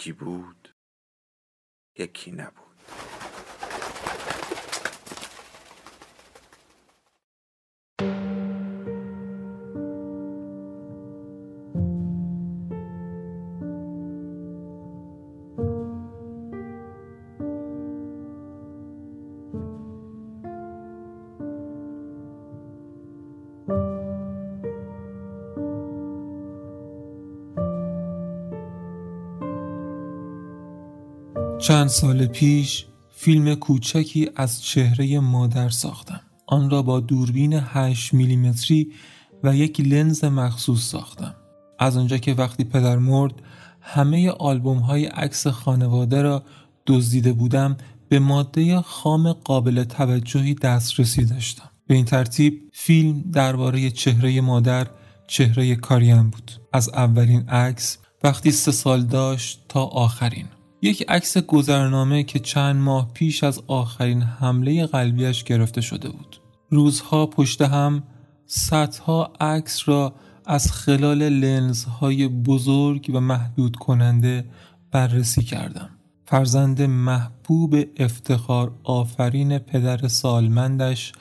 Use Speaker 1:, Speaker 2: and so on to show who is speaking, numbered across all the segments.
Speaker 1: یکی بود یکی نبود.
Speaker 2: چند سال پیش فیلم کوچکی از چهره مادر ساختم. آن را با دوربین 8 میلیمتری و یک لنز مخصوص ساختم. از آنجا که وقتی پدر مرد همه آلبوم های عکس خانواده را دزدیده بودم به ماده خام قابل توجهی دسترسی داشتم. به این ترتیب فیلم درباره چهره مادر چهره کاریم بود. از اولین عکس وقتی سه سال داشت تا آخرین. یک عکس گذرنامه که چند ماه پیش از آخرین حمله قلبیش گرفته شده بود. روزها پشت هم صدها عکس را از خلال لنزهای بزرگ و محدود کننده بررسی کردم. فرزند محبوب افتخار آفرین پدر سالمندش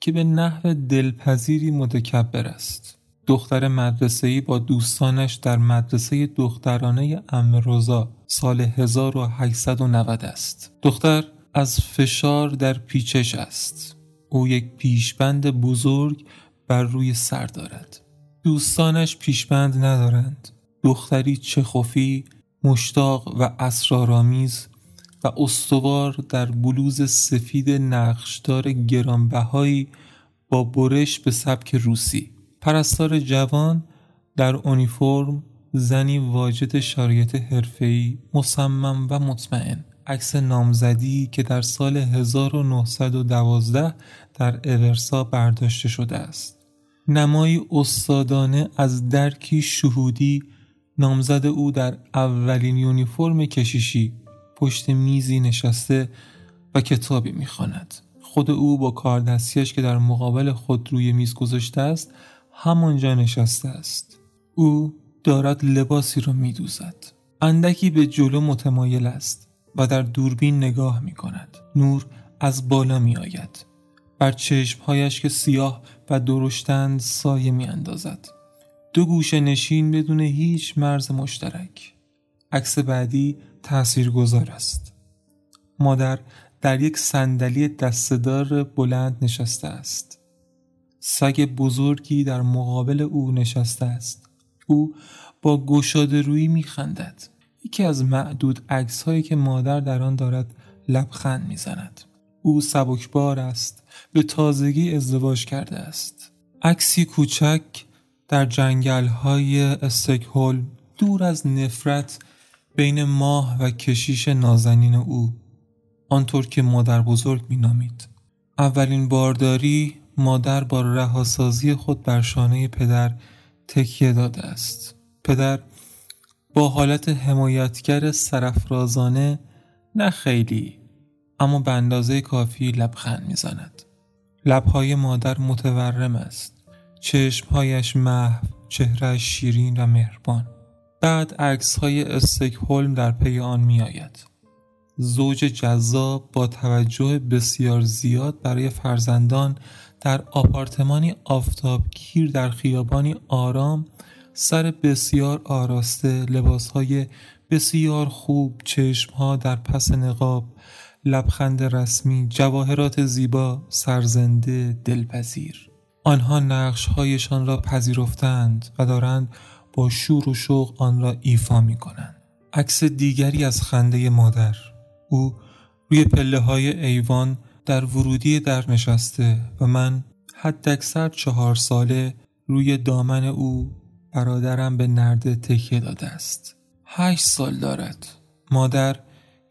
Speaker 2: که به نحو دلپذیری متکبر است. دختر مدرسه‌ای با دوستانش در مدرسه دخترانه امروزا سال 1890 است. دختر از فشار در پیچش است. او یک پیشبند بزرگ بر روی سر دارد. دوستانش پیشبند ندارند. دختری چخوفی، مشتاق و اسرارآمیز و استوار در بلوز سفید نقشدار گرانبهایی با برش به سبک روسی پرستار جوان در اونیفرم زنی واجد شرایط حرفه‌ای مصمم و مطمئن. عکس نامزدی که در سال 1912 در اورسا برداشته شده است. نمایی استادانه از درکی شهودی نامزد او در اولین یونیفرم کشیشی پشت میزی نشسته و کتابی می‌خواند. خود او با کاردستیش که در مقابل خود روی میز گذاشته است همانجا نشسته است او دارد لباسی را می دوزد. اندکی به جلو متمایل است و در دوربین نگاه می کند. نور از بالا می آید. بر چشمهایش که سیاه و درشتند سایه می اندازد. دو گوشه نشین بدون هیچ مرز مشترک. عکس بعدی تأثیر گذار است. مادر در یک صندلی دستدار بلند نشسته است. سگ بزرگی در مقابل او نشسته است. او با گشاده روی میخندد. یکی از معدود عکس هایی که مادر در آن دارد لبخند می‌زند. او سبکبار است به تازگی ازدواج کرده است. عکسی کوچک در جنگل های استکهلم دور از نفرت بین ماه و کشیش نازنین او آنطور که مادر بزرگ مینامید. اولین بارداری مادر با رهاسازی خود بر شانه پدر تکیه داده است. پدر با حالت حمایتگر سرفرازانه نه خیلی اما به اندازه کافی لبخند می‌زند. لبهای مادر متورم است. چشمهایش محو چهرهش شیرین و مهربان. بعد عکس های استکهلم در پی آن می آید. زوج جذاب با توجه بسیار زیاد برای فرزندان در آپارتمانی آفتابگیر در خیابانی آرام سر بسیار آراسته لباسهای بسیار خوب چشمها در پس نقاب لبخند رسمی جواهرات زیبا سرزنده دلپذیر. آنها نقشهایشان را پذیرفتند و دارند با شور و شوق آن را ایفا می کنند عکس دیگری از خنده مادر. او روی پله های ایوان در ورودی در نشسته و من حد اکثر چهار ساله روی دامن او برادرم به نرده تکیه داده است. هشت سال دارد. مادر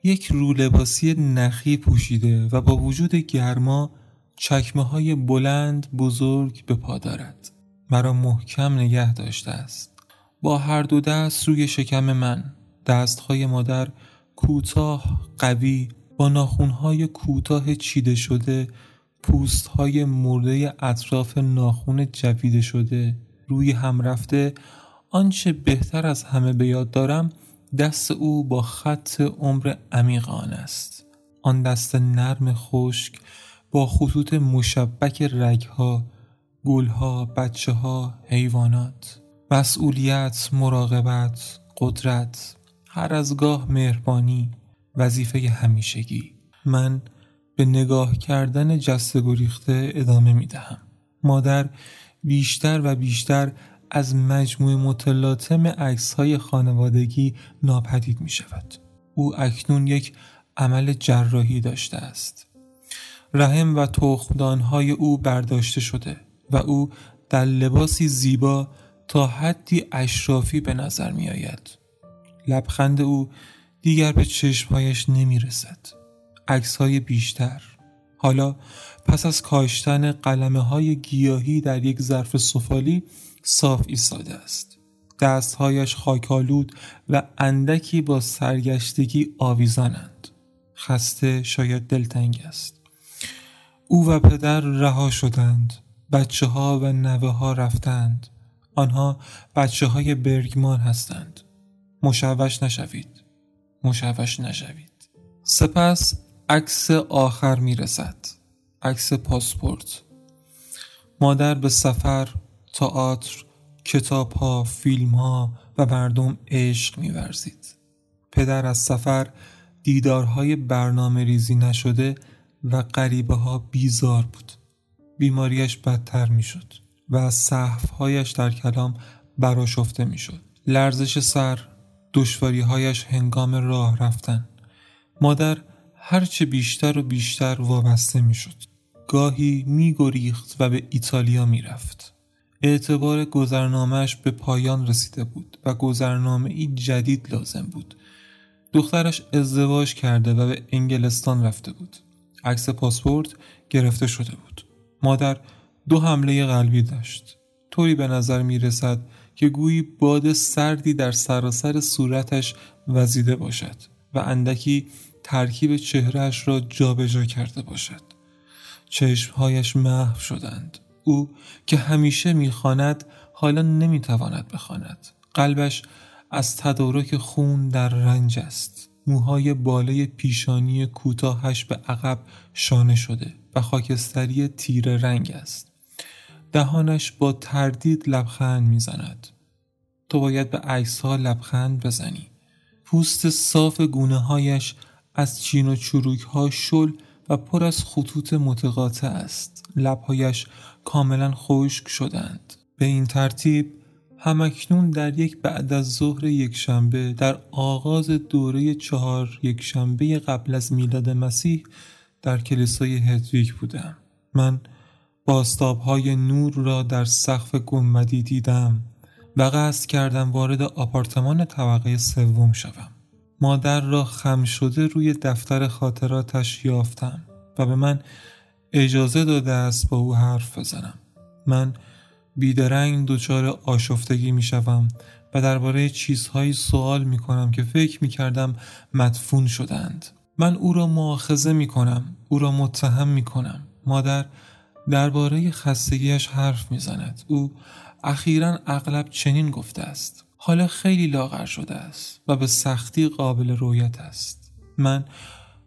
Speaker 2: یک رو لباسی نخی پوشیده و با وجود گرما چکمه های بلند بزرگ به پا دارد. مرا محکم نگه داشته است. با هر دو دست روی شکم من دستهای مادر کوتاه قوی با ناخونهای کوتاه چیده شده پوستهای مرده اطراف ناخون جویده شده روی هم رفته. آنچه بهتر از همه به یاد دارم دست او با خط عمر عمیق آن است. آن دست نرم خشک با خطوط مشبک رگها گلها بچه ها حیوانات. مسئولیت مراقبت قدرت هر از گاه مهربانی. وظیفه همیشگی من به نگاه کردن جسته گریخته ادامه می دهم. مادر بیشتر و بیشتر از مجموع متلاطم عکس های خانوادگی ناپدید می شود. او اکنون یک عمل جراحی داشته است. رحم و های او برداشته شده و او در لباسی زیبا تا حدی اشرافی به نظر می آید. لبخند او دیگر به چشمهایش نمی رسد. عکس های بیشتر. حالا پس از کاشتن قلمه های گیاهی در یک ظرف سفالی صاف ایستاده است. دستهایش خاکالود و اندکی با سرگشتگی آویزانند. خسته شاید دلتنگ است. او و پدر رها شدند. بچه ها و نوه ها رفتند. آنها بچه های برگمان هستند. مشوش نشوید. مشوش نشوید. سپس عکس آخر می رسد عکس پاسپورت. مادر به سفر تئاتر کتاب ها فیلم ها و مردم عشق می ورزید. پدر از سفر دیدارهای برنامه ریزی نشده و غریبه ها بیزار بود. بیماریش بدتر می شد و صحفهایش در کلام براشفته می شد لرزش سر دشواری هایش هنگام راه رفتن. مادر هرچه بیشتر و بیشتر وابسته می شد گاهی می گریخت و به ایتالیا می رفت اعتبار گذرنامهش به پایان رسیده بود و گذرنامه ای جدید لازم بود. دخترش ازدواج کرده و به انگلستان رفته بود. عکس پاسپورت گرفته شده بود. مادر دو حمله قلبی داشت. طوری به نظر می رسد که گویی باد سردی در سراسر صورتش وزیده باشد و اندکی ترکیب چهرهش را جابجا کرده باشد. چشمهایش محو شدند. او که همیشه می‌خواند حالا نمی‌تواند بخواند. قلبش از تدارک خون در رنج است. موهای بالای پیشانی کوتاهش به عقب شانه شده و خاکستری تیر رنگ است. دهانش با تردید لبخند می‌زند. تو باید به عکس ها لبخند بزنی. پوست صاف گونه هایش از چین و چروک ها شل و پر از خطوط متقاطع است. لبهایش کاملا خشک شدند. به این ترتیب همکنون در یک بعد از ظهر یکشنبه در آغاز دوره چهار یکشنبه قبل از میلاد مسیح در کلیسای هدویک بودم. من باستابهای نور را در سقف گنبدی دیدم و قصد کردم وارد آپارتمان طبقه سوم شوم. مادر را خم شده روی دفتر خاطراتش یافتم و به من اجازه داده است با او حرف بزنم. من بیدرنگ دچار آشفتگی می شوم و درباره چیزهایی سوال می کنم که فکر می کردم مدفون شدند. من او را معاخذه می کنم او را متهم می کنم. مادر درباره خستگیش حرف می زند او اخیرا اغلب چنین گفته است. حالا خیلی لاغر شده است و به سختی قابل رویت است. من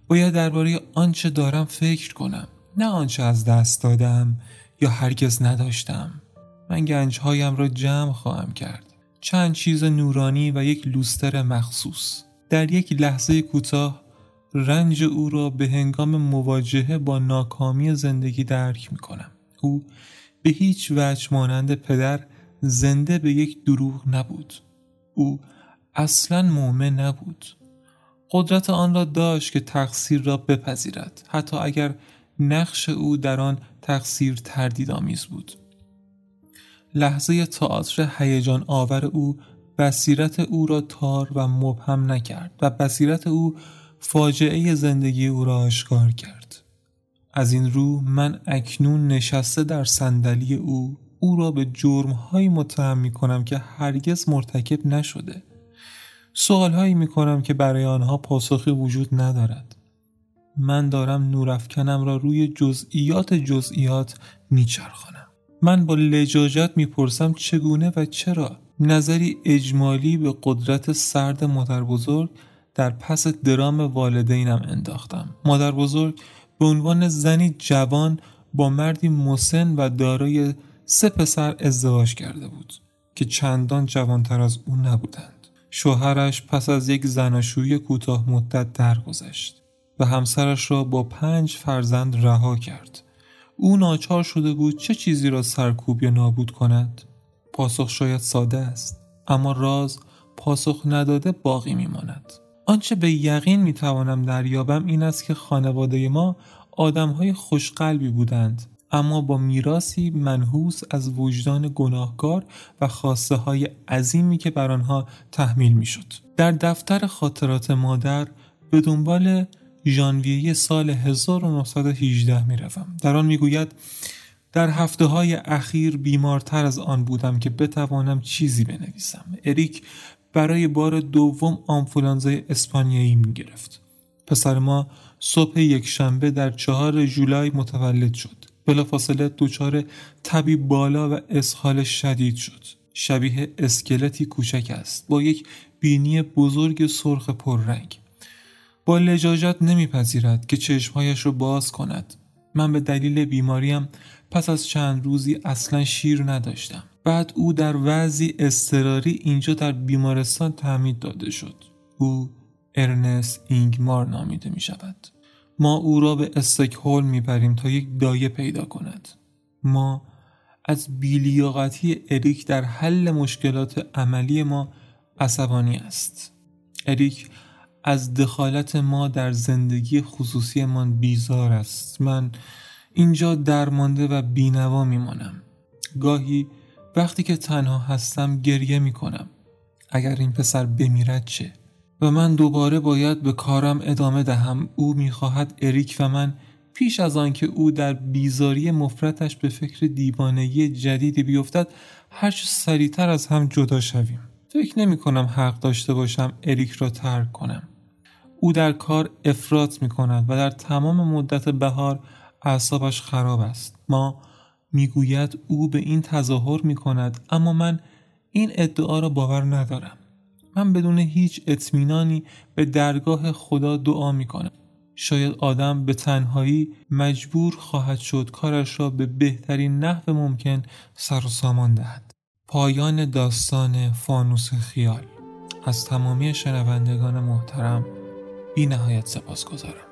Speaker 2: باید درباره آنچه دارم فکر کنم نه آنچه از دست دادم یا هرگز نداشتم. من گنجهایم را جمع خواهم کرد. چند چیز نورانی و یک لوستر مخصوص. در یک لحظه کوتاه رنج او را به هنگام مواجهه با ناکامی زندگی درک می کنم او به هیچ وجه مانند پدر زنده به یک دروغ نبود. او اصلا مؤمن نبود. قدرت آن را داشت که تقصیر را بپذیرد. حتی اگر نقش او در آن تقصیر تردیدآمیز بود. لحظه تئاتر هیجان آور او بصیرت او را تار و مبهم نکرد و بصیرت او فاجعه زندگی او را آشکار کرد. از این رو من اکنون نشسته در صندلی او او را به جرمهایی متهم می کنم که هرگز مرتکب نشده. سوالهایی می کنم که برای آنها پاسخی وجود ندارد. من دارم نورافکنم را روی جزئیات جزئیات میچرخانم. من با لجاجت می‌پرسم چگونه و چرا نظری اجمالی به قدرت سرد مادر بزرگ در پس درام والدینم انداختم. مادر بزرگ به عنوان زنی جوان با مردی مسن و دارای سه پسر ازدواج کرده بود که چندان جوانتر از او نبودند. شوهرش پس از یک زناشویی کوتاه مدت درگذشت و همسرش را با پنج فرزند رها کرد. او ناچار شده بود چه چیزی را سرکوب یا نابود کند؟ پاسخ شاید ساده است اما راز پاسخ نداده باقی میماند. آنچه به یقین می‌توانم دریابم این است که خانواده ما آدمهای خوشقلبی بودند اما با میراسی منحوس از وجدان گناهکار و خواسته های عظیمی که بر آنها تحمیل می‌شد. در دفتر خاطرات مادر به دنبال ژانویه سال 1918 می روم. در آن می‌گوید در هفته های اخیر بیمارتر از آن بودم که بتوانم چیزی بنویسم. اریک برای بار دوم آنفولانزای اسپانیایی می گرفت. پسر ما صبح یک شنبه در چهار جولای متولد شد. بلافاصله دچار تبی بالا و اسهال شدید شد. شبیه اسکلتی کوچک است با یک بینی بزرگ سرخ پررنگ. با لجاجت نمیپذیرد که چشمهایش را باز کند. من به دلیل بیماریم پس از چند روزی اصلا شیر نداشتم. بعد او در وضعی اضطراری اینجا در بیمارستان تعمید داده شد. او ارنست اینگمار نامیده می شود. ما او را به استکهول می‌بریم تا یک دایه پیدا کند ما از بیلیاقتی اریک در حل مشکلات عملی ما عصبانی است اریک از دخالت ما در زندگی خصوصی من بیزار است من اینجا درمانده و بینوا میمانم گاهی وقتی که تنها هستم گریه می‌کنم. اگر این پسر بمیرد چه؟ و من دوباره باید به کارم ادامه دهم. او می‌خواهد اریک و من پیش از آنکه او در بیزاری مفرتش به فکر دیوانگی جدیدی بیفتد هرچه سریعتر از هم جدا شویم. فکر نمی کنم حق داشته باشم اریک را ترک کنم. او در کار افراط می کند و در تمام مدت بهار اعصابش خراب است. ما می‌گوید او به این تظاهر می کند اما من این ادعا را باور ندارم من بدون هیچ اطمینانی به درگاه خدا دعا می کنم. شاید آدم به تنهایی مجبور خواهد شد کارش را به بهترین نحو ممکن سر سامان دهد. پایان داستان فانوس خیال از تمامی شنوندگان محترم بی نهایت سپاس گذارم.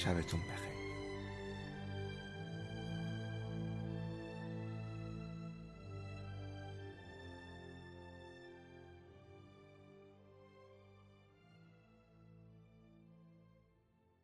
Speaker 1: شبتون بخیر.